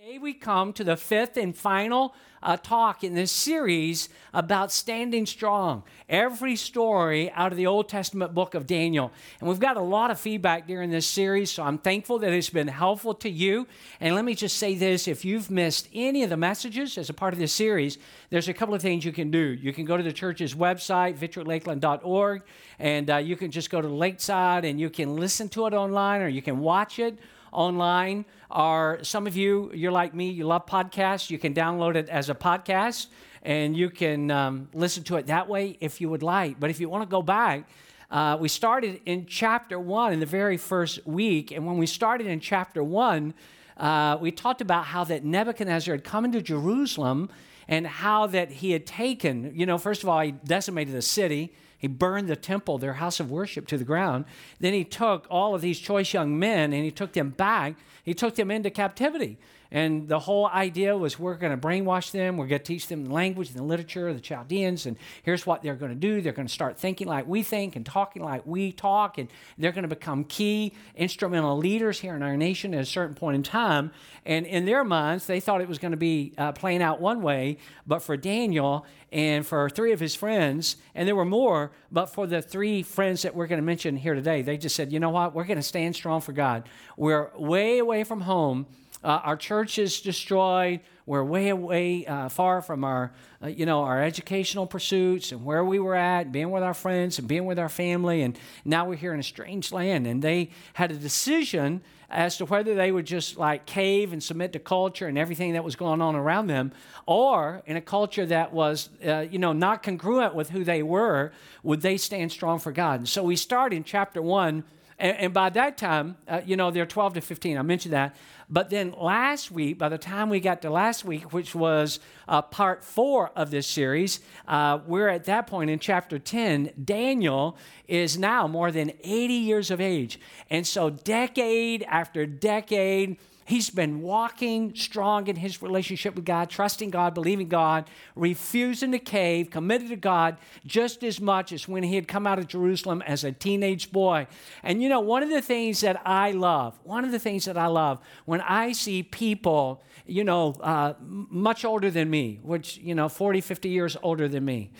Today we come to the fifth and final uh, talk in this series about standing strong. Every story out of the Old Testament book of Daniel. And we've got a lot of feedback during this series, so I'm thankful that it's been helpful to you. And let me just say this if you've missed any of the messages as a part of this series, there's a couple of things you can do. You can go to the church's website, victorylakeland.org, and uh, you can just go to Lakeside and you can listen to it online or you can watch it online. are some of you, you're like me, you love podcasts. You can download it as a podcast and you can um, listen to it that way if you would like. But if you want to go back, uh, we started in chapter one in the very first week. And when we started in chapter one, uh, we talked about how that Nebuchadnezzar had come into Jerusalem and how that he had taken, you know, first of all, he decimated the city. He burned the temple, their house of worship, to the ground. Then he took all of these choice young men and he took them back. He took them into captivity. And the whole idea was we're going to brainwash them. We're going to teach them the language and the literature of the Chaldeans. And here's what they're going to do they're going to start thinking like we think and talking like we talk. And they're going to become key instrumental leaders here in our nation at a certain point in time. And in their minds, they thought it was going to be uh, playing out one way. But for Daniel and for three of his friends, and there were more, but for the three friends that we're going to mention here today, they just said, you know what? We're going to stand strong for God. We're way away from home uh, our church is destroyed. We're way away, uh, far from our, uh, you know, our educational pursuits and where we were at, being with our friends and being with our family. And now we're here in a strange land. And they had a decision as to whether they would just like cave and submit to culture and everything that was going on around them, or in a culture that was, uh, you know, not congruent with who they were, would they stand strong for God? And so we start in chapter one. And, and by that time, uh, you know, they're 12 to 15. I mentioned that. But then last week, by the time we got to last week, which was uh, part four of this series, uh, we're at that point in chapter 10. Daniel is now more than 80 years of age. And so, decade after decade, He's been walking strong in his relationship with God, trusting God, believing God, refusing to cave, committed to God just as much as when he had come out of Jerusalem as a teenage boy. And you know, one of the things that I love, one of the things that I love when I see people, you know, uh, much older than me, which, you know, 40, 50 years older than me,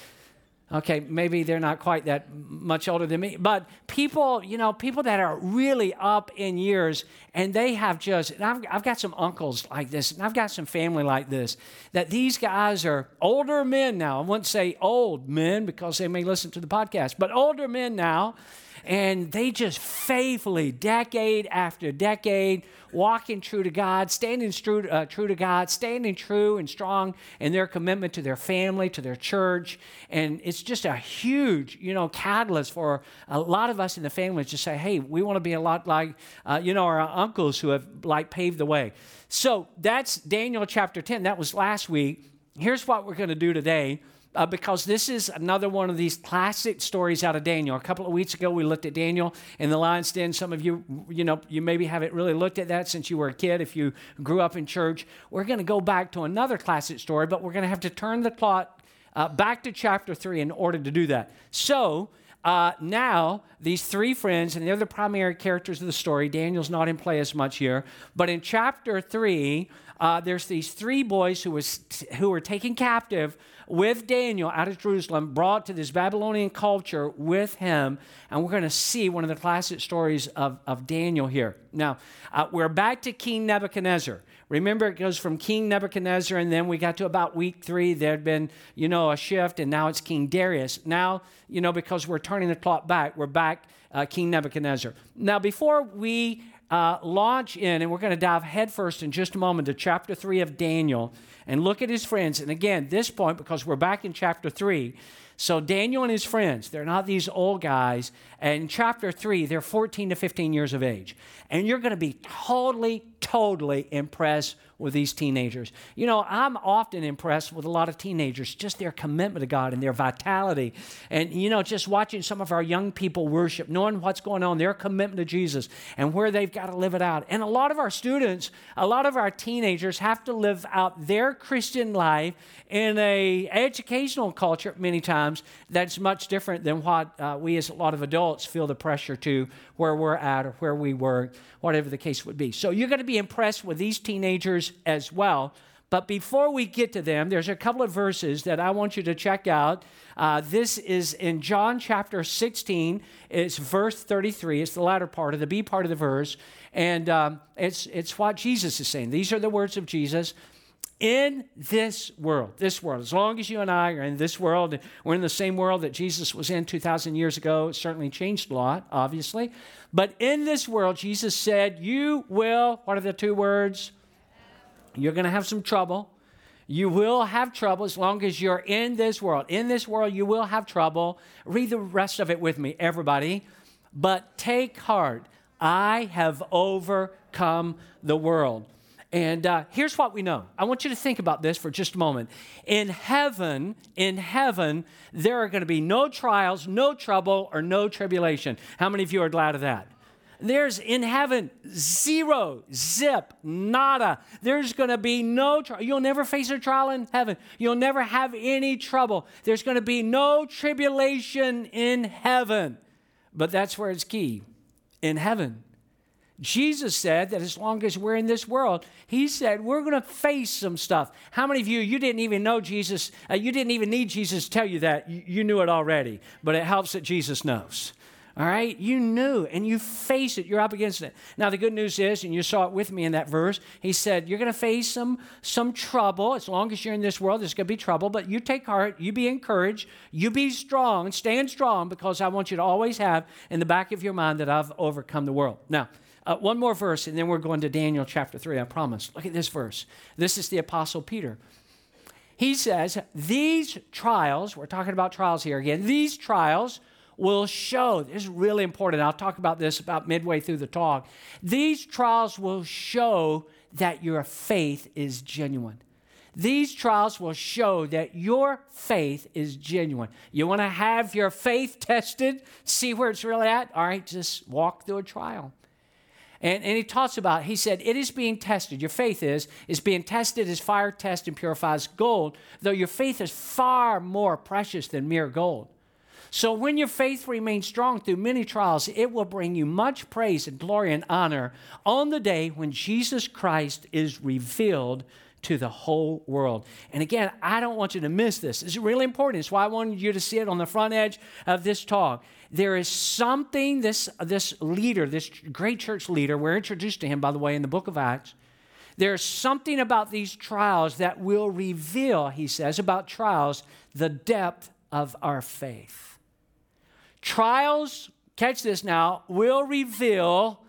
Okay, maybe they're not quite that much older than me, but people, you know, people that are really up in years and they have just, and I've, I've got some uncles like this, and I've got some family like this, that these guys are older men now. I wouldn't say old men because they may listen to the podcast, but older men now and they just faithfully, decade after decade, walking true to God, standing true, uh, true to God, standing true and strong in their commitment to their family, to their church. And it's just a huge, you know, catalyst for a lot of us in the family to say, hey, we want to be a lot like, uh, you know, our uncles who have like paved the way. So that's Daniel chapter 10. That was last week. Here's what we're going to do today uh, because this is another one of these classic stories out of Daniel. A couple of weeks ago, we looked at Daniel in the lion's den. Some of you, you know, you maybe haven't really looked at that since you were a kid. If you grew up in church, we're going to go back to another classic story, but we're going to have to turn the plot uh, back to chapter three in order to do that. So. Uh, now, these three friends, and they're the primary characters of the story. Daniel's not in play as much here. But in chapter 3, uh, there's these three boys who, was who were taken captive with Daniel out of Jerusalem, brought to this Babylonian culture with him. And we're going to see one of the classic stories of, of Daniel here. Now, uh, we're back to King Nebuchadnezzar. Remember, it goes from King Nebuchadnezzar, and then we got to about week three. There had been, you know, a shift, and now it's King Darius. Now, you know, because we're turning the clock back, we're back uh, King Nebuchadnezzar. Now, before we uh, launch in, and we're going to dive headfirst in just a moment to chapter 3 of Daniel and look at his friends. And again, this point, because we're back in chapter 3, so Daniel and his friends, they're not these old guys. And in chapter 3, they're 14 to 15 years of age. And you're going to be totally, totally impressed with these teenagers. You know, I'm often impressed with a lot of teenagers, just their commitment to God and their vitality. And, you know, just watching some of our young people worship, knowing what's going on, their commitment to Jesus and where they've got to live it out. And a lot of our students, a lot of our teenagers have to live out their Christian life in a educational culture many times that's much different than what uh, we as a lot of adults feel the pressure to where we're at or where we were, whatever the case would be. So you're going to be impressed with these teenagers as well. But before we get to them, there's a couple of verses that I want you to check out. Uh, this is in John chapter 16. It's verse 33. It's the latter part of the B part of the verse. And um, it's, it's what Jesus is saying. These are the words of Jesus. In this world, this world, as long as you and I are in this world, we're in the same world that Jesus was in 2,000 years ago. It certainly changed a lot, obviously. But in this world, Jesus said, You will, what are the two words? You're going to have some trouble. You will have trouble as long as you're in this world. In this world, you will have trouble. Read the rest of it with me, everybody. But take heart, I have overcome the world. And uh, here's what we know. I want you to think about this for just a moment. In heaven, in heaven, there are going to be no trials, no trouble, or no tribulation. How many of you are glad of that? There's in heaven zero, zip, nada. There's going to be no. You'll never face a trial in heaven. You'll never have any trouble. There's going to be no tribulation in heaven. But that's where it's key. In heaven, Jesus said that as long as we're in this world, He said we're going to face some stuff. How many of you, you didn't even know Jesus, uh, you didn't even need Jesus to tell you that? You, you knew it already, but it helps that Jesus knows. All right? You knew and you face it. You're up against it. Now, the good news is, and you saw it with me in that verse, he said, You're going to face some, some trouble. As long as you're in this world, there's going to be trouble, but you take heart, you be encouraged, you be strong, and stand strong, because I want you to always have in the back of your mind that I've overcome the world. Now, uh, one more verse, and then we're going to Daniel chapter 3, I promise. Look at this verse. This is the Apostle Peter. He says, These trials, we're talking about trials here again, these trials will show, this is really important. I'll talk about this about midway through the talk. These trials will show that your faith is genuine. These trials will show that your faith is genuine. You want to have your faith tested, see where it's really at? All right, just walk through a trial. And, and he talks about, he said, it is being tested. Your faith is, is being tested as fire tests and purifies gold, though your faith is far more precious than mere gold. So when your faith remains strong through many trials, it will bring you much praise and glory and honor on the day when Jesus Christ is revealed to the whole world. And again, I don't want you to miss this. It's really important. It's why I wanted you to see it on the front edge of this talk. There is something this, this leader, this great church leader, we're introduced to him, by the way, in the book of Acts. There's something about these trials that will reveal, he says, about trials, the depth of our faith. Trials, catch this now, will reveal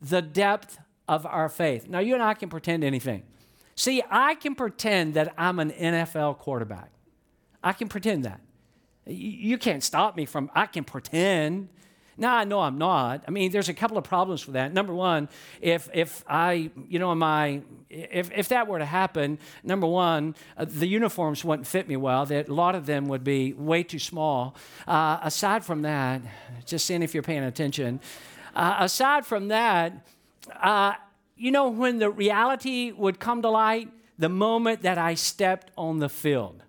the depth of our faith. Now, you and I can pretend anything. See, I can pretend that I'm an NFL quarterback. I can pretend that. You can't stop me from, I can pretend. Now I know I'm not. I mean, there's a couple of problems with that. Number one, if if I, you know, my if if that were to happen, number one, uh, the uniforms wouldn't fit me well. That a lot of them would be way too small. Uh, aside from that, just seeing if you're paying attention. Uh, aside from that, uh, you know, when the reality would come to light, the moment that I stepped on the field.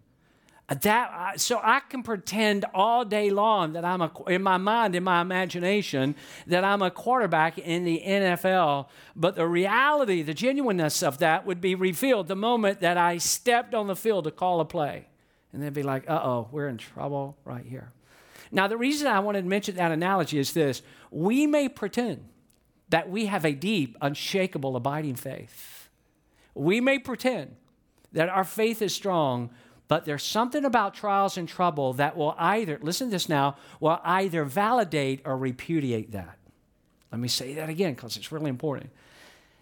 Uh, that so I can pretend all day long that I'm a in my mind in my imagination that I'm a quarterback in the NFL but the reality the genuineness of that would be revealed the moment that I stepped on the field to call a play. And they'd be like uh-oh we're in trouble right here. Now the reason I wanted to mention that analogy is this. We may pretend that we have a deep unshakable abiding faith we may pretend that our faith is strong but there's something about trials and trouble that will either, listen to this now, will either validate or repudiate that. Let me say that again because it's really important.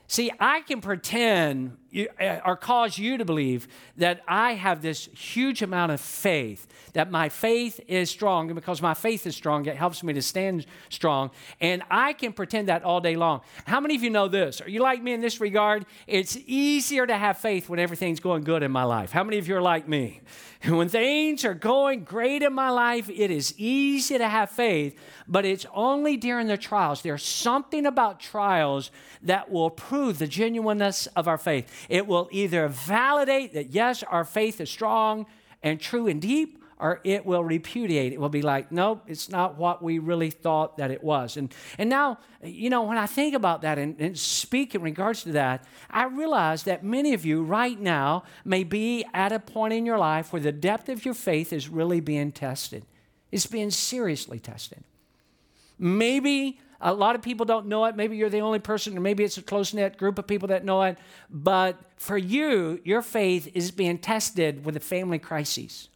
See, I can pretend Uh, or cause you to believe that I have this huge amount of faith, that my faith is strong, and because my faith is strong, it helps me to stand strong. And I can pretend that all day long. How many of you know this? Are you like me in this regard? It's easier to have faith when everything's going good in my life. How many of you are like me? When things are going great in my life, it is easy to have faith, but it's only during the trials. There's something about trials that will prove the genuineness of our faith. It will either validate that, yes, our faith is strong and true and deep, or it will repudiate. It will be like, nope, it's not what we really thought that it was. And, and now, you know, when I think about that and, and speak in regards to that, I realize that many of you right now may be at a point in your life where the depth of your faith is really being tested. It's being seriously tested. Maybe a lot of people don't know it. Maybe you're the only person, or maybe it's a close knit group of people that know it. But for you, your faith is being tested with a family crisis.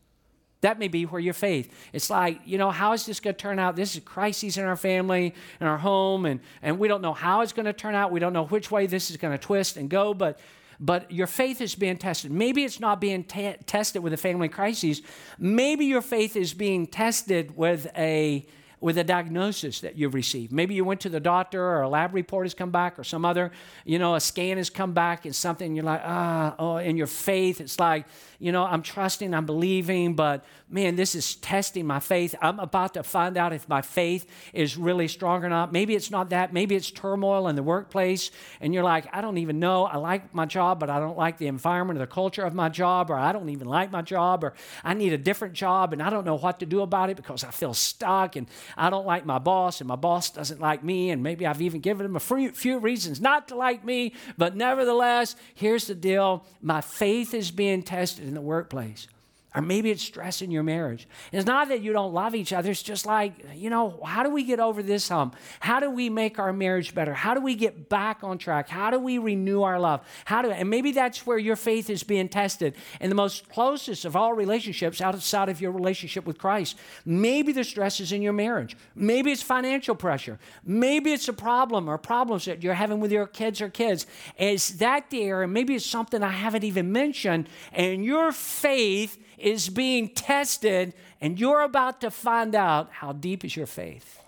That may be where your faith. It's like, you know, how is this going to turn out? This is a crises in our family, in our home, and, and we don't know how it's going to turn out. We don't know which way this is going to twist and go, but but your faith is being tested. Maybe it's not being t- tested with a family crisis. Maybe your faith is being tested with a with a diagnosis that you've received. Maybe you went to the doctor or a lab report has come back or some other, you know, a scan has come back and something you're like, ah, oh, in your faith, it's like, you know, I'm trusting, I'm believing, but man, this is testing my faith. I'm about to find out if my faith is really strong or not. Maybe it's not that. Maybe it's turmoil in the workplace and you're like, I don't even know. I like my job, but I don't like the environment or the culture of my job, or I don't even like my job, or I need a different job and I don't know what to do about it because I feel stuck and I don't like my boss, and my boss doesn't like me, and maybe I've even given him a few reasons not to like me, but nevertheless, here's the deal my faith is being tested in the workplace. Or maybe it's stress in your marriage. It's not that you don't love each other. It's just like, you know, how do we get over this hump? How do we make our marriage better? How do we get back on track? How do we renew our love? How do and maybe that's where your faith is being tested. And the most closest of all relationships outside of your relationship with Christ. Maybe the stress is in your marriage. Maybe it's financial pressure. Maybe it's a problem or problems that you're having with your kids or kids. Is that there? And maybe it's something I haven't even mentioned. And your faith is being tested, and you're about to find out how deep is your faith,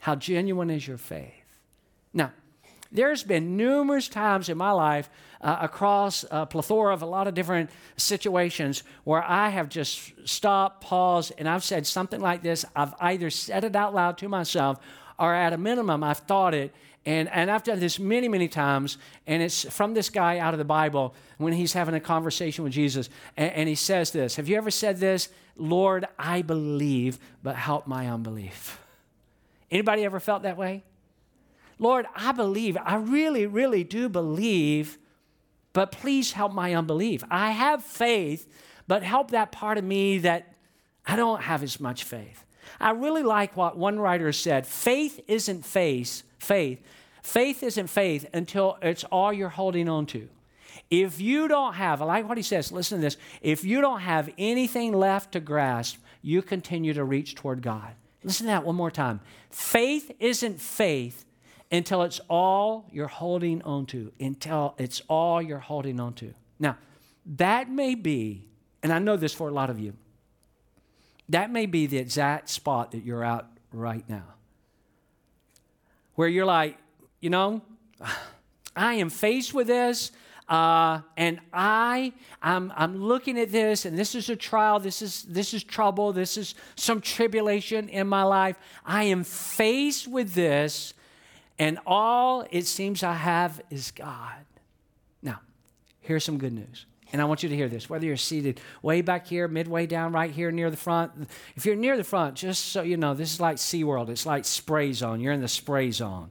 how genuine is your faith. Now, there's been numerous times in my life uh, across a plethora of a lot of different situations where I have just stopped, paused, and I've said something like this. I've either said it out loud to myself or at a minimum, I've thought it and, and I've done this many, many times, and it's from this guy out of the Bible when he's having a conversation with Jesus. And, and he says this Have you ever said this? Lord, I believe, but help my unbelief. Anybody ever felt that way? Lord, I believe. I really, really do believe, but please help my unbelief. I have faith, but help that part of me that I don't have as much faith. I really like what one writer said faith isn't faith, faith. Faith isn't faith until it's all you're holding on to. If you don't have, I like what he says, listen to this. If you don't have anything left to grasp, you continue to reach toward God. Listen to that one more time. Faith isn't faith until it's all you're holding on to, until it's all you're holding on to. Now, that may be, and I know this for a lot of you, that may be the exact spot that you're at right now. Where you're like, you know, I am faced with this. Uh, and I, I'm, I'm looking at this, and this is a trial. This is this is trouble. This is some tribulation in my life. I am faced with this, and all it seems I have is God. Now, here's some good news. And I want you to hear this, whether you're seated way back here, midway down, right here near the front. If you're near the front, just so you know, this is like SeaWorld. It's like spray zone. You're in the spray zone.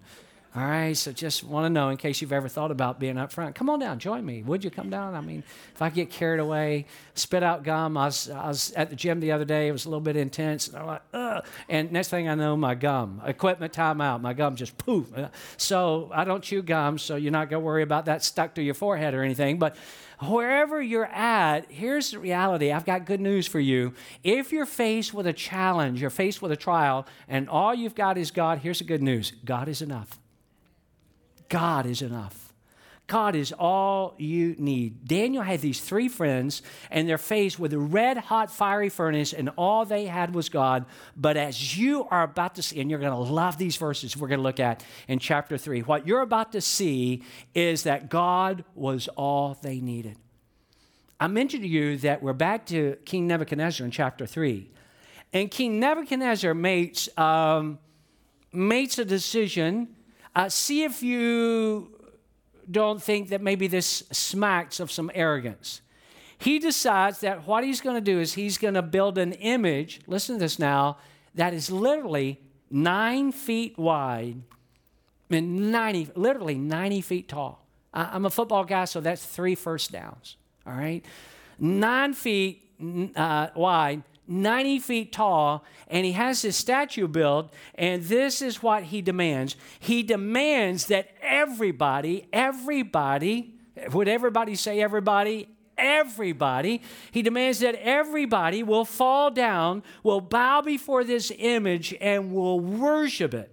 All right, so just want to know in case you've ever thought about being up front. Come on down, join me. Would you come down? I mean, if I get carried away, spit out gum. I was, I was at the gym the other day. It was a little bit intense. And I'm like, ugh. And next thing I know, my gum, equipment timeout, my gum just poof. So I don't chew gum, so you're not to worry about that stuck to your forehead or anything. But wherever you're at, here's the reality. I've got good news for you. If you're faced with a challenge, you're faced with a trial, and all you've got is God, here's the good news God is enough. God is enough. God is all you need. Daniel had these three friends, and they're faced with a red hot fiery furnace, and all they had was God. But as you are about to see, and you're going to love these verses we're going to look at in chapter three, what you're about to see is that God was all they needed. I mentioned to you that we're back to King Nebuchadnezzar in chapter three. And King Nebuchadnezzar makes, um, makes a decision uh, see if you don't think that maybe this smacks of some arrogance. he decides that what he's going to do is he's going to build an image, listen to this now, that is literally nine feet wide and 90, literally 90 feet tall. I'm a football guy, so that's three first downs, all right? Nine feet uh, wide, 90 feet tall, and he has his statue built, and this is what he demands. He demands that everybody, everybody, would everybody say everybody? Everybody. He demands that everybody will fall down, will bow before this image, and will worship it.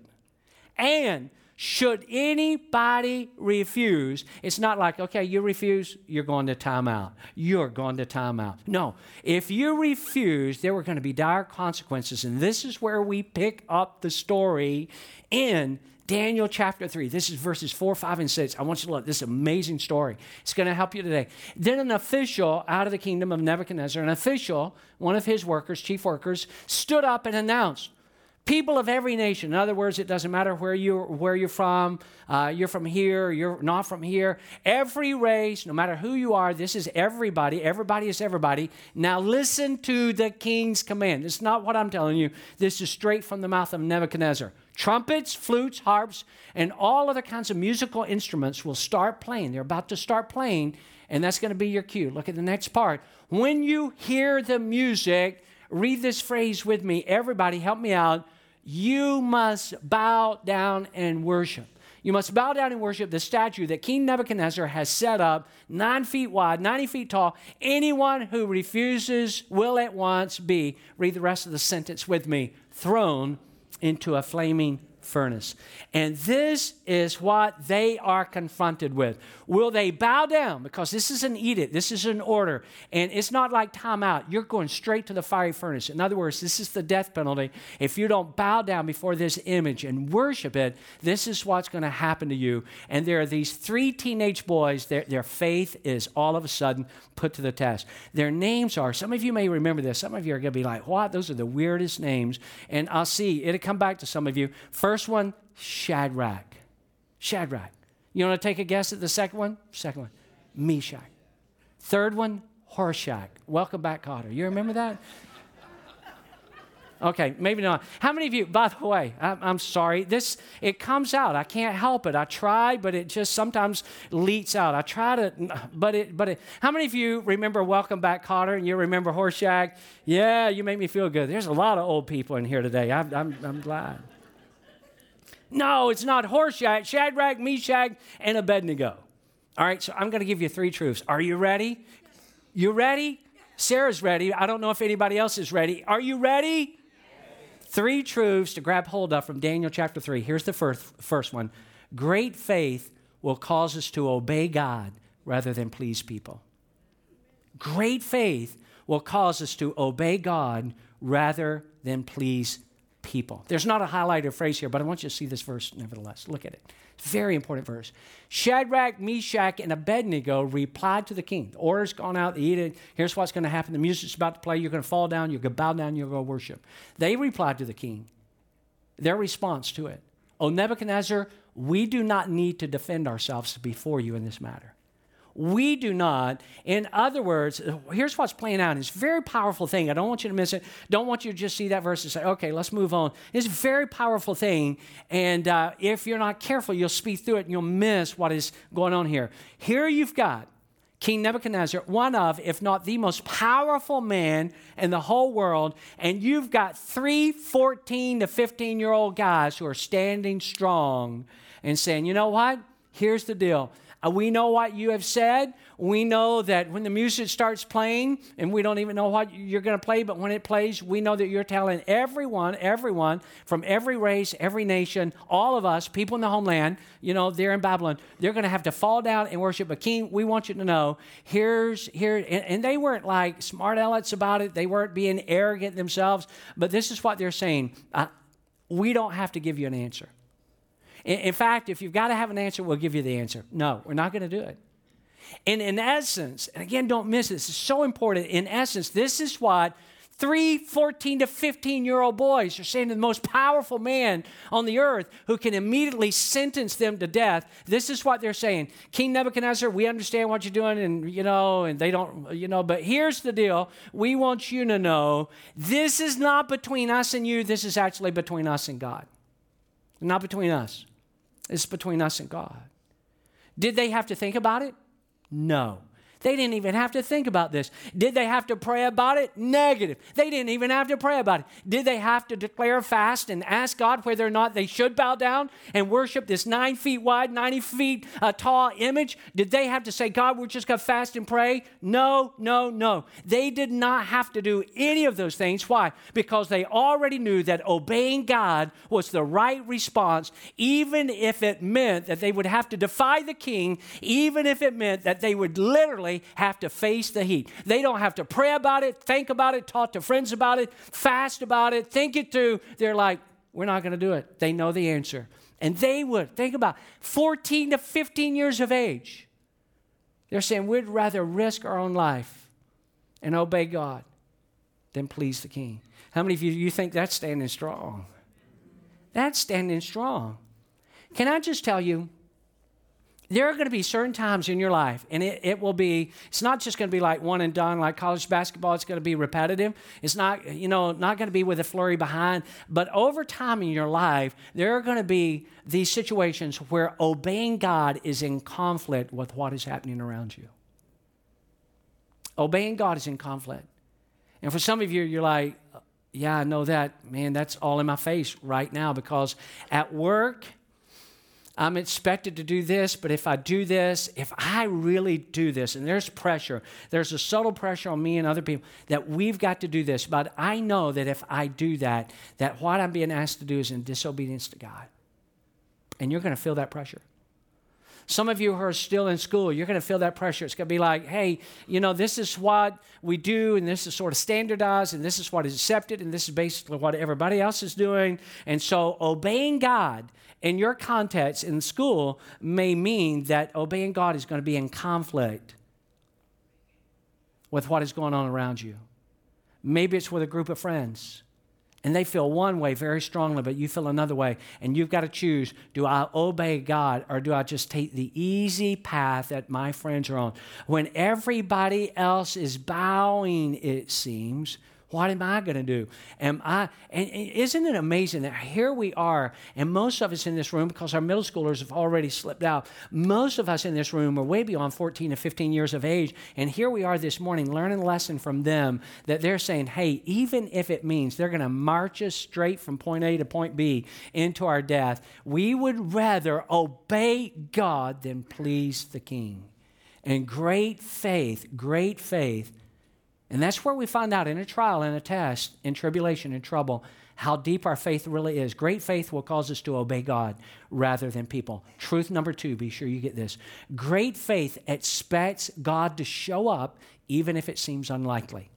And should anybody refuse, it's not like, okay, you refuse, you're going to timeout. You're going to timeout. No, if you refuse, there were going to be dire consequences. And this is where we pick up the story in Daniel chapter 3. This is verses 4, 5, and 6. I want you to look. This amazing story. It's going to help you today. Then an official out of the kingdom of Nebuchadnezzar, an official, one of his workers, chief workers, stood up and announced, people of every nation. In other words, it doesn't matter where you're, where you're from, uh, you're from here, you're not from here. Every race, no matter who you are, this is everybody. Everybody is everybody. Now listen to the king's command. It's not what I'm telling you. This is straight from the mouth of Nebuchadnezzar. Trumpets, flutes, harps, and all other kinds of musical instruments will start playing. They're about to start playing, and that's going to be your cue. Look at the next part. When you hear the music, read this phrase with me. Everybody, help me out you must bow down and worship. You must bow down and worship the statue that King Nebuchadnezzar has set up, nine feet wide, 90 feet tall. Anyone who refuses will at once be, read the rest of the sentence with me, thrown into a flaming furnace. And this is what they are confronted with. Will they bow down? Because this is an edict, this is an order, and it's not like time out. You're going straight to the fiery furnace. In other words, this is the death penalty. If you don't bow down before this image and worship it, this is what's going to happen to you. And there are these three teenage boys, their, their faith is all of a sudden put to the test. Their names are, some of you may remember this, some of you are going to be like, what? Those are the weirdest names. And I'll see, it'll come back to some of you. First one, Shadrach. Shadrach. You want to take a guess at the second one? Second one, Meshach. Third one, Horshack. Welcome back, Kotter. You remember that? Okay, maybe not. How many of you, by the way, I'm, I'm, sorry, this, it comes out. I can't help it. I try, but it just sometimes leaks out. I try to, but it, but it, how many of you remember Welcome Back, Kotter, and you remember Horshack? Yeah, you make me feel good. There's a lot of old people in here today. I'm, I'm, I'm glad. No, it's not Horshack, Shadrach, Meshach, and Abednego. All right, so I'm going to give you three truths. Are you ready? You ready? Sarah's ready. I don't know if anybody else is ready. Are you ready? Three truths to grab hold of from Daniel chapter 3. Here's the first, first one Great faith will cause us to obey God rather than please people. Great faith will cause us to obey God rather than please people. There's not a highlighted phrase here, but I want you to see this verse nevertheless. Look at it. Very important verse. Shadrach, Meshach, and Abednego replied to the king. The order's gone out, the edict. Here's what's going to happen. The music's about to play. You're going to fall down. You're going to bow down. You're going to worship. They replied to the king. Their response to it. Oh, Nebuchadnezzar, we do not need to defend ourselves before you in this matter. We do not. In other words, here's what's playing out. It's a very powerful thing. I don't want you to miss it. Don't want you to just see that verse and say, okay, let's move on. It's a very powerful thing. And uh, if you're not careful, you'll speed through it and you'll miss what is going on here. Here you've got King Nebuchadnezzar, one of, if not the most powerful man in the whole world, and you've got three 14 to 15 year old guys who are standing strong and saying, you know what? Here's the deal. Uh, we know what you have said. We know that when the music starts playing, and we don't even know what you're going to play, but when it plays, we know that you're telling everyone, everyone from every race, every nation, all of us, people in the homeland, you know, they're in Babylon, they're going to have to fall down and worship a king. We want you to know here's here, and, and they weren't like smart alecks about it. They weren't being arrogant themselves, but this is what they're saying. Uh, we don't have to give you an answer. In, fact, if you've got to have an answer, we'll give you the answer. No, we're not going to do it. And in essence, and again, don't miss this, it's so important. In essence, this is what Three 14 to 15 year old boys are saying to the most powerful man on the earth who can immediately sentence them to death. This is what they're saying King Nebuchadnezzar, we understand what you're doing, and you know, and they don't, you know, but here's the deal. We want you to know this is not between us and you, this is actually between us and God. Not between us, it's between us and God. Did they have to think about it? No. They didn't even have to think about this. Did they have to pray about it? Negative. They didn't even have to pray about it. Did they have to declare fast and ask God whether or not they should bow down and worship this nine feet wide, 90 feet uh, tall image? Did they have to say, God, we're just going to fast and pray? No, no, no. They did not have to do any of those things. Why? Because they already knew that obeying God was the right response, even if it meant that they would have to defy the king, even if it meant that they would literally have to face the heat. They don't have to pray about it, think about it, talk to friends about it, fast about it, think it through. They're like, we're not going to do it. They know the answer. And they would, think about 14 to 15 years of age. They're saying we'd rather risk our own life and obey God than please the king. How many of you, you think that's standing strong? That's standing strong. Can I just tell you, there are going to be certain times in your life, and it, it will be, it's not just going to be like one and done, like college basketball, it's going to be repetitive. It's not, you know, not going to be with a flurry behind, but over time in your life, there are going to be these situations where obeying God is in conflict with what is happening around you. Obeying God is in conflict. And for some of you, you're like, yeah, I know that. Man, that's all in my face right now because at work, I'm expected to do this, but if I do this, if I really do this, and there's pressure, there's a subtle pressure on me and other people that we've got to do this, but I know that if I do that, that what I'm being asked to do is in disobedience to God. And you're going to feel that pressure. Some of you who are still in school, you're going to feel that pressure. It's going to be like, hey, you know, this is what we do, and this is sort of standardized, and this is what is accepted, and this is basically what everybody else is doing. And so obeying God in your context in school may mean that obeying God is going to be in conflict with what is going on around you. Maybe it's with a group of friends and they feel one way very strongly, but you feel another way. And you've got to choose do I obey God or do I just take the easy path that my friends are on? When everybody else is bowing, it seems, what am I going to do? Am I? And isn't it amazing that here we are, and most of us in this room, because our middle schoolers have already slipped out, most of us in this room are way beyond 14 to 15 years of age, and here we are this morning learning a lesson from them that they're saying, hey, even if it means they're going to march us straight from point A to point B into our death, we would rather obey God than please the King. And great faith, great faith and that's where we find out in a trial, in a test, in tribulation, in trouble, how deep our faith really is. Great faith will cause us to obey God rather than people. Truth number two, be sure you get this. Great faith expects God to show up even if it seems unlikely.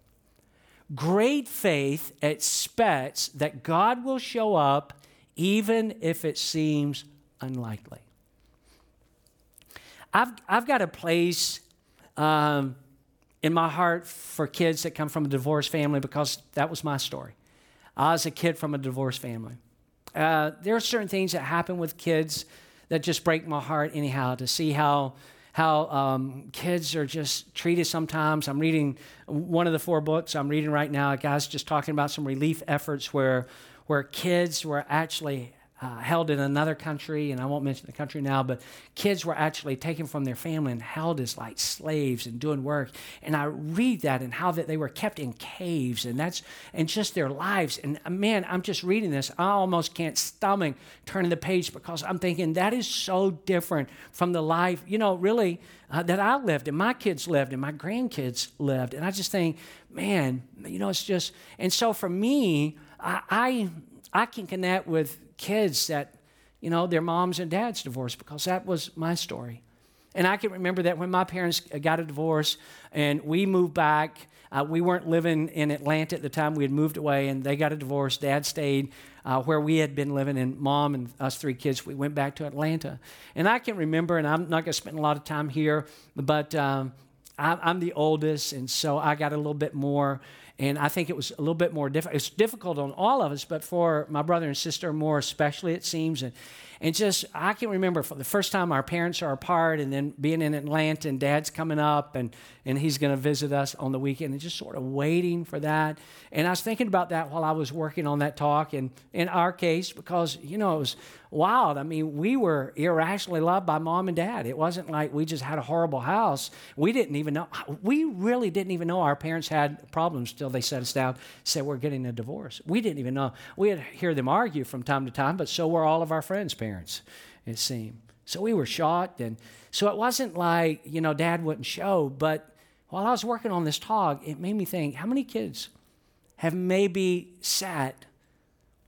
Great faith expects that God will show up even if it seems unlikely. I've, I've got a place. Um, in my heart for kids that come from a divorced family because that was my story. I was a kid from a divorced family. Uh, there are certain things that happen with kids that just break my heart, anyhow, to see how how um, kids are just treated sometimes. I'm reading one of the four books I'm reading right now. A guy's just talking about some relief efforts where where kids were actually uh, held in another country, and I won't mention the country now, but kids were actually taken from their family and held as like slaves and doing work. And I read that and how that they were kept in caves, and that's and just their lives. And uh, man, I'm just reading this. I almost can't stomach turning the page because I'm thinking that is so different from the life, you know, really uh, that I lived and my kids lived and my grandkids lived. And I just think, man, you know, it's just. And so for me, I, I I can connect with kids that, you know, their moms and dads divorced because that was my story. And I can remember that when my parents got a divorce and we moved back, uh, we weren't living in Atlanta at the time. We had moved away and they got a divorce. Dad stayed uh, where we had been living, and mom and us three kids, we went back to Atlanta. And I can remember, and I'm not going to spend a lot of time here, but um, I, I'm the oldest, and so I got a little bit more And I think it was a little bit more difficult. It's difficult on all of us, but for my brother and sister more especially, it seems. And, and just, I can remember the first time our parents are apart and then being in Atlanta and dad's coming up and, and he's going to visit us on the weekend and just sort of waiting for that. And I was thinking about that while I was working on that talk. And in our case, because, you know, it was wild. I mean, we were irrationally loved by mom and dad. It wasn't like we just had a horrible house. We didn't even know, we really didn't even know our parents had problems till they set us down, said we're getting a divorce. We didn't even know. We had hear them argue from time to time, but so were all of our friends' parents, it seemed. So we were shocked. And so it wasn't like, you know, dad wouldn't show, but while I was working on this talk, it made me think how many kids have maybe sat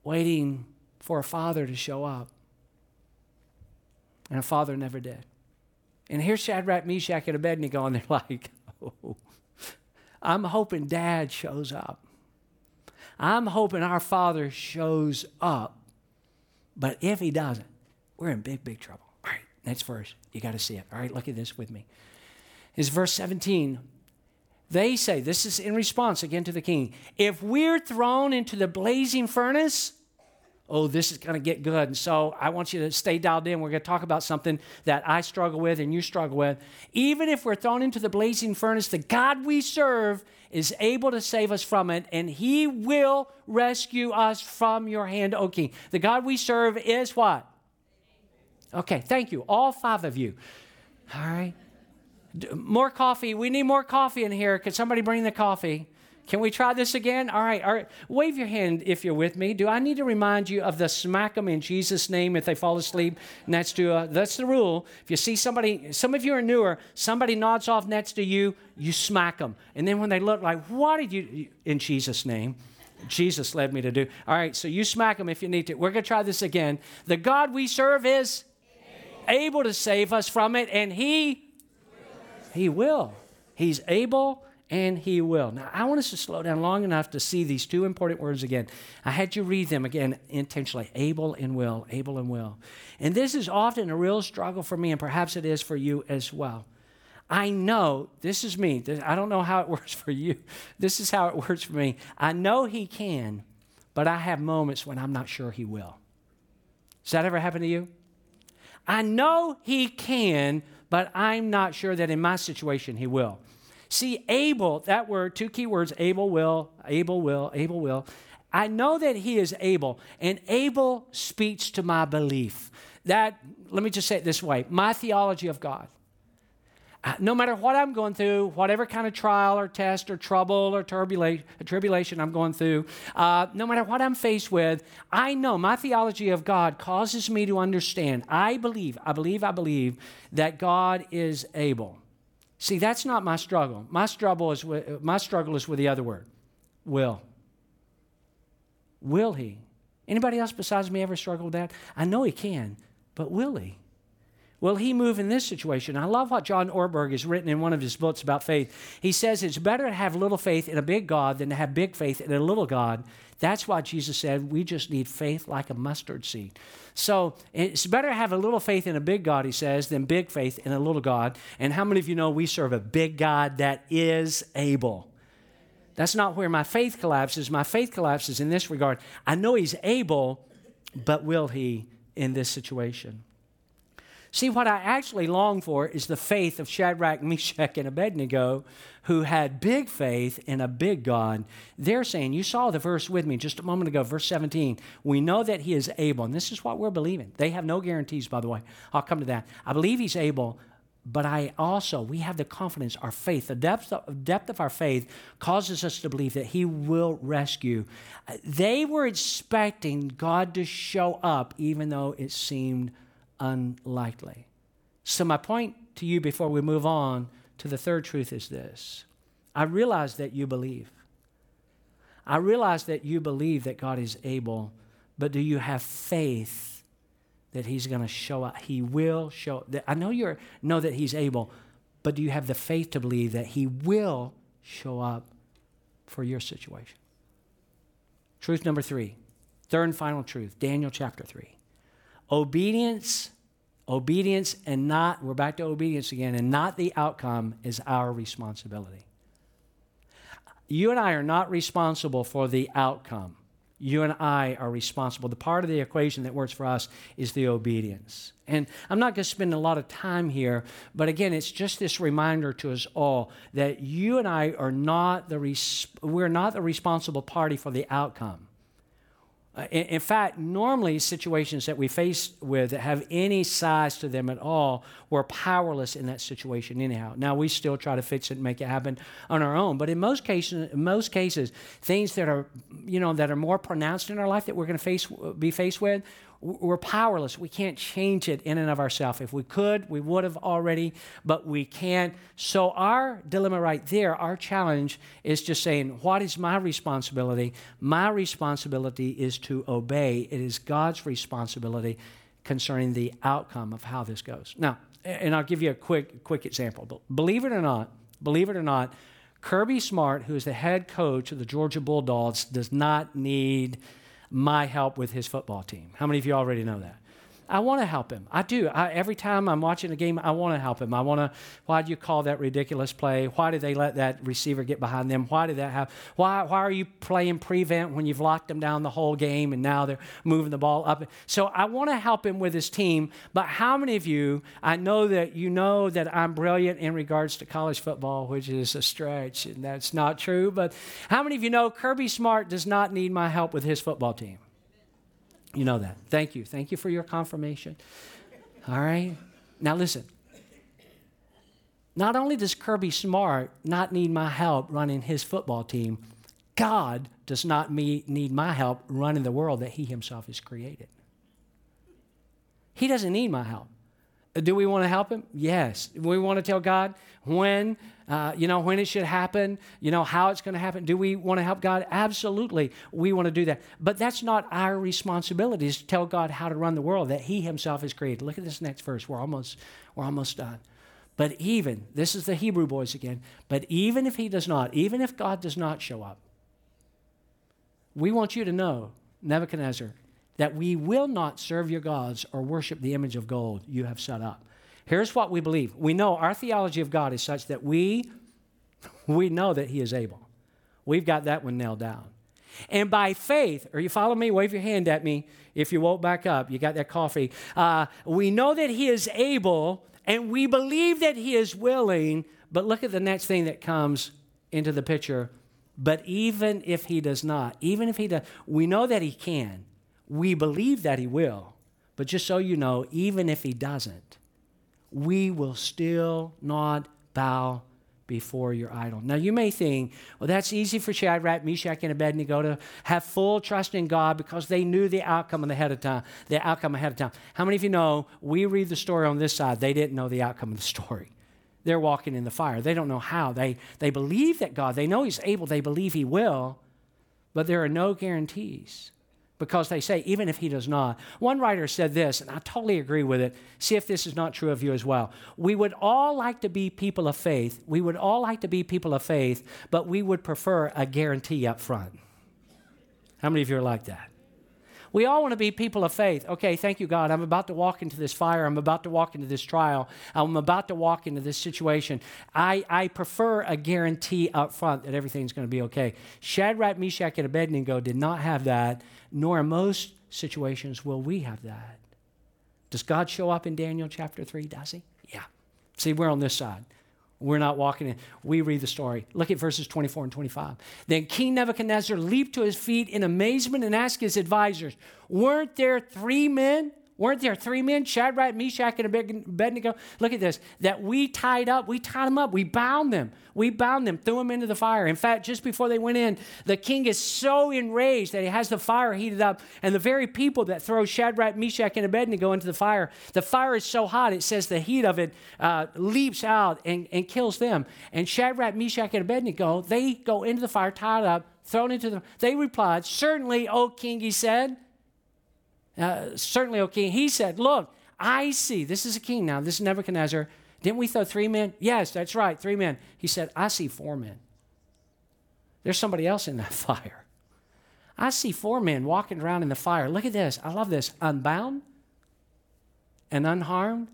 waiting for a father to show up? And a father never did. And here's Shadrach, Meshach, and Abednego, and they're like, oh, I'm hoping dad shows up. I'm hoping our father shows up. But if he doesn't, we're in big, big trouble. All right, next verse. You got to see it. All right, look at this with me. Is verse 17. They say, this is in response again to the king, if we're thrown into the blazing furnace, oh, this is going to get good. And so I want you to stay dialed in. We're going to talk about something that I struggle with and you struggle with. Even if we're thrown into the blazing furnace, the God we serve is able to save us from it, and he will rescue us from your hand, O king. The God we serve is what? Okay, thank you. All five of you. All right. More coffee. We need more coffee in here. Could somebody bring the coffee? Can we try this again? All right, all right. Wave your hand if you're with me. Do I need to remind you of the smack them in Jesus' name if they fall asleep next to uh, that's the rule. If you see somebody, some of you are newer, somebody nods off next to you, you smack them. And then when they look like, what did you, in Jesus' name? Jesus led me to do. All right, so you smack them if you need to. We're going to try this again. The God we serve is able, able to save us from it, and He, He will. He's able and he will. Now, I want us to slow down long enough to see these two important words again. I had you read them again intentionally able and will, able and will. And this is often a real struggle for me, and perhaps it is for you as well. I know, this is me, I don't know how it works for you. This is how it works for me. I know he can, but I have moments when I'm not sure he will. Does that ever happen to you? I know he can, but I'm not sure that in my situation he will. See, able, that word, two key words, able will, able will, able will. I know that he is able, and able speaks to my belief. That, let me just say it this way my theology of God. Uh, no matter what I'm going through, whatever kind of trial or test or trouble or turbulation, tribulation I'm going through, uh, no matter what I'm faced with, I know my theology of God causes me to understand. I believe, I believe, I believe that God is able. See, that's not my struggle. My struggle is with, my struggle is with the other word, will. Will he? Anybody else besides me ever struggle with that? I know he can, but will he? Will he move in this situation? I love what John Ortberg has written in one of his books about faith. He says it's better to have little faith in a big God than to have big faith in a little God. That's why Jesus said we just need faith like a mustard seed. So it's better to have a little faith in a big God, he says, than big faith in a little God. And how many of you know we serve a big God that is able? That's not where my faith collapses. My faith collapses in this regard. I know he's able, but will he in this situation? See, what I actually long for is the faith of Shadrach, Meshach, and Abednego, who had big faith in a big God. They're saying, you saw the verse with me just a moment ago, verse 17. We know that he is able, and this is what we're believing. They have no guarantees, by the way. I'll come to that. I believe he's able, but I also, we have the confidence, our faith, the depth of, depth of our faith causes us to believe that He will rescue. They were expecting God to show up, even though it seemed unlikely. So, my point to you before we move on to the third truth is this I realize that you believe. I realize that you believe that God is able, but do you have faith that He's going to show up? He will show. I know you know that He's able, but do you have the faith to believe that He will show up for your situation? Truth number three, third and final truth, Daniel chapter 3. Obedience, obedience, and not, we're back to obedience again, and not the outcome is our responsibility. you and I are not responsible for the outcome. You and I are responsible. The part of the equation that works for us is the obedience. And I'm not going to spend a lot of time here, but again, it's just this reminder to us all that you and I are not the res- we're not the responsible party for the outcome. Uh, in, in, fact, normally situations that we face with that have any size to them at all, we're powerless in that situation anyhow. Now we still try to fix it and make it happen on our own, but in most cases, in most cases, things that are you know that are more pronounced in our life that we're going to face be faced with, we're powerless. We can't change it in and of ourselves. If we could, we would have already, but we can't. So, our dilemma right there, our challenge is just saying, What is my responsibility? My responsibility is to obey. It is God's responsibility concerning the outcome of how this goes. Now, and I'll give you a quick, quick example. Believe it or not, believe it or not, Kirby Smart, who is the head coach of the Georgia Bulldogs, does not need my help with his football team. How many of you already know that? I want to help him. I do. I, every time I'm watching a game, I want to help him. I want to. Why do you call that ridiculous play? Why did they let that receiver get behind them? Why did that happen? Why, why are you playing prevent when you've locked them down the whole game and now they're moving the ball up? So I want to help him with his team. But how many of you, I know that you know that I'm brilliant in regards to college football, which is a stretch, and that's not true. But how many of you know Kirby Smart does not need my help with his football team? You know that. Thank you. Thank you for your confirmation. All right? Now listen. Not only does Kirby Smart not need my help running his football team, God does not need my help running the world that he himself has created. He doesn't need my help. Do we want to help him? Yes. We want to tell God when, uh, you know, when it should happen, you know, how it's going to happen. Do we want to help God? Absolutely. We want to do that. But that's not our responsibility is to tell God how to run the world that he himself has created. Look at this next verse. We're almost, we're almost done. But even, this is the Hebrew boys again, but even if he does not, even if God does not show up, we want you to know, Nebuchadnezzar, that we will not serve your gods or worship the image of gold you have set up. Here's what we believe. We know our theology of God is such that we we know that he is able. We've got that one nailed down. And by faith, or you follow me, wave your hand at me if you woke back up, you got that coffee. Uh, we know that he is able, and we believe that he is willing. But look at the next thing that comes into the picture. But even if he does not, even if he does, we know that he can. We believe that He will. But just so you know, even if He doesn't, we will still not bow before your idol. Now, you may think, well, that's easy for Shadrach, Meshach, and Abednego to have full trust in God because they knew the outcome ahead of time. The outcome ahead of time. How many of you know we read the story on this side? They didn't know the outcome of the story. They're walking in the fire. They don't know how. They, they believe that God, they know He's able, they believe He will, but there are no guarantees because they say, even if he does not. One writer said this, and I totally agree with it. See if this is not true of you as well. We would all like to be people of faith. We would all like to be people of faith, but we would prefer a guarantee up front. How many of you are like that? We all want to be people of faith. Okay, thank you, God. I'm about to walk into this fire. I'm about to walk into this trial. I'm about to walk into this situation. I, I prefer a guarantee up front that everything's going to be okay. Shadrach, Meshach, and Abednego did not have that, nor in most situations will we have that. Does God show up in Daniel chapter 3? Does he? Yeah. See, we're on this side. We're not walking in. We read the story. Look at verses 24 and 25. Then King Nebuchadnezzar leaped to his feet in amazement and asked his advisors, Weren't there three men Weren't there three men, Shadrach, Meshach, and Abednego? Look at this, that we tied up. We tied them up. We bound them. We bound them, threw them into the fire. In fact, just before they went in, the king is so enraged that he has the fire heated up. And the very people that throw Shadrach, Meshach, and Abednego into the fire, the fire is so hot, it says the heat of it uh, leaps out and, and kills them. And Shadrach, Meshach, and Abednego, they go into the fire, tied up, thrown into the. They replied, Certainly, O king, he said. Uh, certainly, O king. He said, Look, I see. This is a king now. This is Nebuchadnezzar. Didn't we throw three men? Yes, that's right, three men. He said, I see four men. There's somebody else in that fire. I see four men walking around in the fire. Look at this. I love this. Unbound and unharmed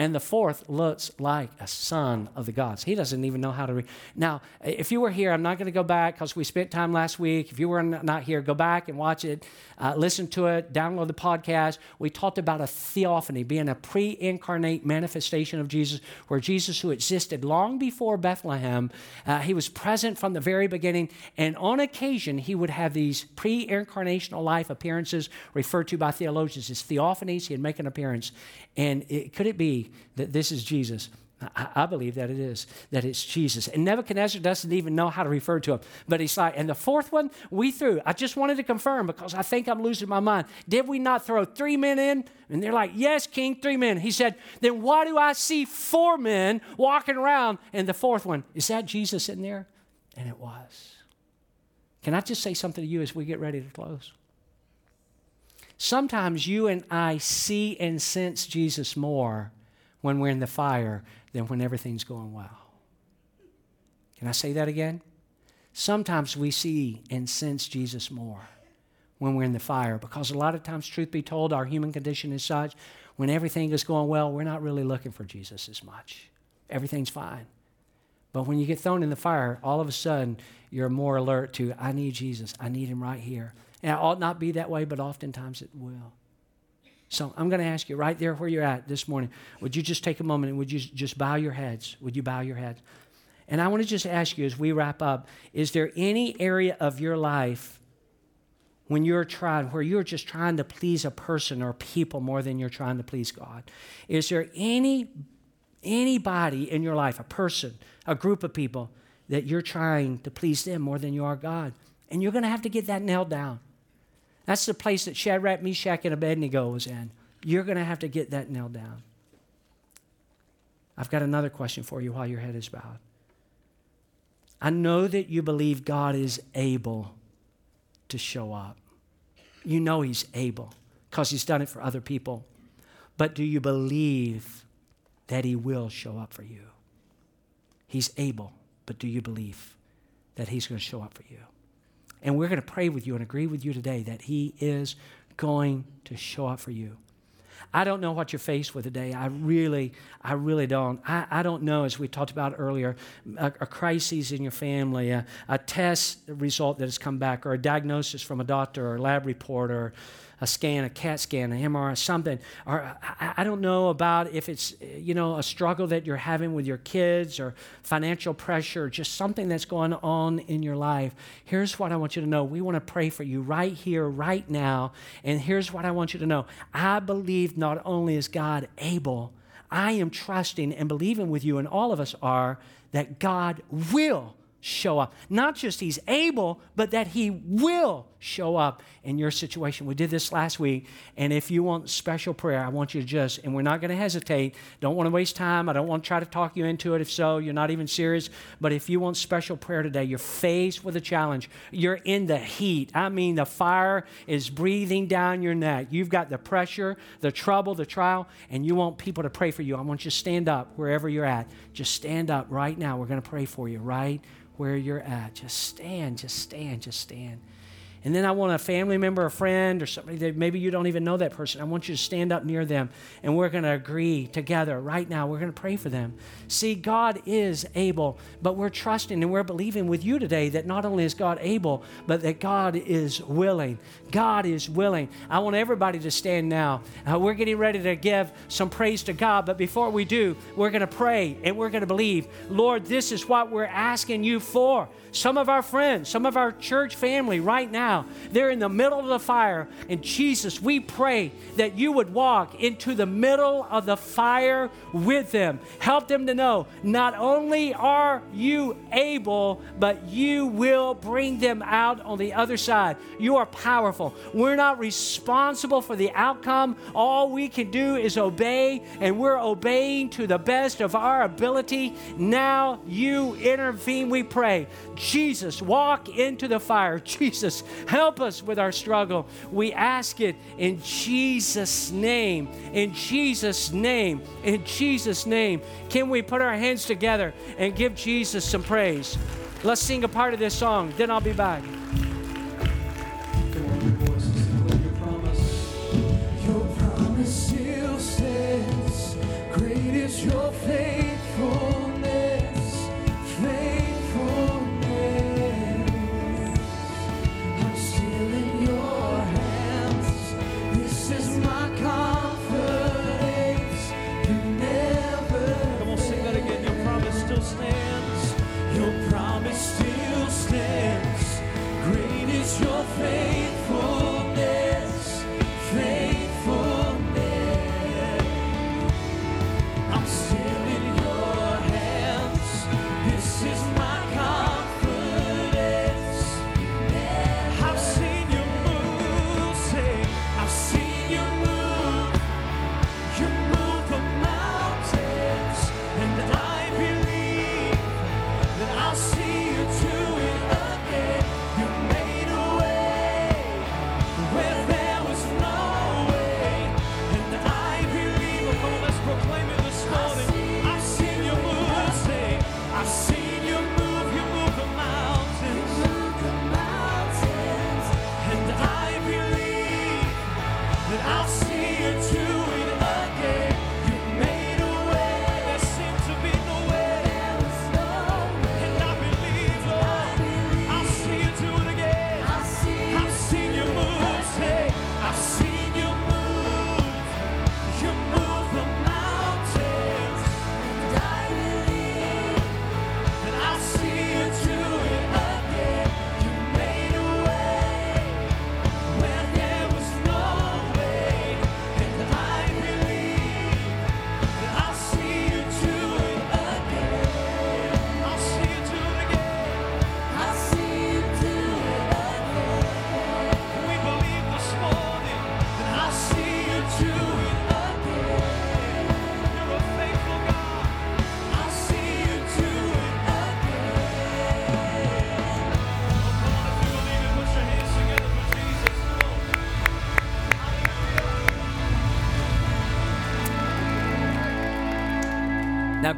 And the fourth looks like a son of the gods. He doesn't even know how to read. Now, if you were here, I'm not going to go back because we spent time last week. If you were not here, go back and watch it, uh, listen to it, download the podcast. We talked about a theophany, being a pre incarnate manifestation of Jesus, where Jesus, who existed long before Bethlehem, uh, he was present from the very beginning. And on occasion, he would have these pre incarnational life appearances referred to by theologians as theophanies. He'd make an appearance. And it, could it be that this is Jesus? I, I believe that it is, that it's Jesus. And Nebuchadnezzar doesn't even know how to refer to him. But he's like, and the fourth one we threw. I just wanted to confirm because I think I'm losing my mind. Did we not throw three men in? And they're like, yes, king, three men. He said, then why do I see four men walking around? And the fourth one, is that Jesus in there? And it was. Can I just say something to you as we get ready to close? Sometimes you and I see and sense Jesus more when we're in the fire than when everything's going well. Can I say that again? Sometimes we see and sense Jesus more when we're in the fire because a lot of times, truth be told, our human condition is such when everything is going well, we're not really looking for Jesus as much. Everything's fine. But when you get thrown in the fire, all of a sudden you're more alert to, I need Jesus. I need him right here. And it ought not be that way, but oftentimes it will. So I'm going to ask you right there where you're at this morning, would you just take a moment and would you just bow your heads? Would you bow your heads? And I want to just ask you as we wrap up is there any area of your life when you're trying, where you're just trying to please a person or people more than you're trying to please God? Is there any anybody in your life, a person, a group of people, that you're trying to please them more than you are God? And you're going to have to get that nailed down. That's the place that Shadrach, Meshach, and Abednego was in. You're going to have to get that nailed down. I've got another question for you while your head is bowed. I know that you believe God is able to show up. You know He's able because He's done it for other people. But do you believe that He will show up for you? He's able, but do you believe that He's going to show up for you? And we're going to pray with you and agree with you today that He is going to show up for you. I don't know what you're faced with today. I really, I really don't. I, I don't know, as we talked about earlier, a, a crisis in your family, a, a test result that has come back, or a diagnosis from a doctor, or a lab report, or a scan, a CAT scan, an MRI, something. Or I, I don't know about if it's, you know, a struggle that you're having with your kids or financial pressure, just something that's going on in your life. Here's what I want you to know. We want to pray for you right here, right now. And here's what I want you to know. I believe not only is God able, I am trusting and believing with you, and all of us are, that God will show up. Not just he's able, but that he will show up in your situation. We did this last week, and if you want special prayer, I want you to just, and we're not going to hesitate, don't want to waste time. I don't want to try to talk you into it. If so, you're not even serious. But if you want special prayer today, you're faced with a challenge. You're in the heat. I mean, the fire is breathing down your neck. You've got the pressure, the trouble, the trial, and you want people to pray for you. I want you to stand up wherever you're at. Just stand up right now. We're going to pray for you right where you're at. Just stand, just stand, just stand. And then I want a family member, a friend, or somebody that maybe you don't even know that person. I want you to stand up near them and we're going to agree together right now. We're going to pray for them. See, God is able, but we're trusting and we're believing with you today that not only is God able, but that God is willing. God is willing. I want everybody to stand now. Uh, we're getting ready to give some praise to God, but before we do, we're going to pray and we're going to believe, Lord, this is what we're asking you for. Some of our friends, some of our church family right now, they're in the middle of the fire. And Jesus, we pray that you would walk into the middle of the fire with them. Help them to know not only are you able, but you will bring them out on the other side. You are powerful. We're not responsible for the outcome. All we can do is obey, and we're obeying to the best of our ability. Now you intervene, we pray. Jesus, walk into the fire. Jesus, help us with our struggle. We ask it in Jesus' name. In Jesus' name. In Jesus' name. Can we put our hands together and give Jesus some praise? Let's sing a part of this song, then I'll be back. Your. Great your faithful.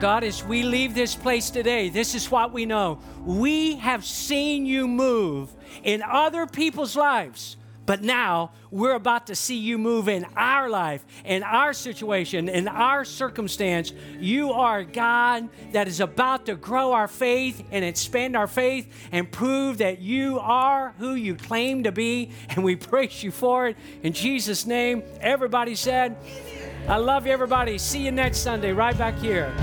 God, as we leave this place today, this is what we know. We have seen you move in other people's lives, but now we're about to see you move in our life, in our situation, in our circumstance. You are God that is about to grow our faith and expand our faith and prove that you are who you claim to be, and we praise you for it. In Jesus' name, everybody said, I love you, everybody. See you next Sunday, right back here.